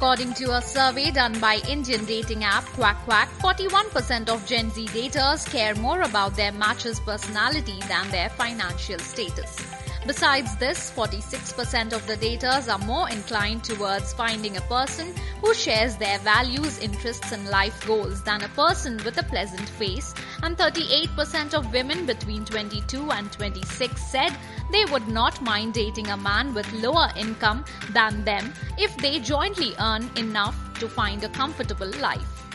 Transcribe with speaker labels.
Speaker 1: According to a survey done by Indian dating app Quack Quack, 41% of Gen Z daters care more about their match's personality than their financial status. Besides this, 46% of the daters are more inclined towards finding a person who shares their values, interests, and life goals than a person with a pleasant face, and 38% of women between 22 and 26 said they would not mind dating a man with lower income than them if they jointly earn enough to find a comfortable life.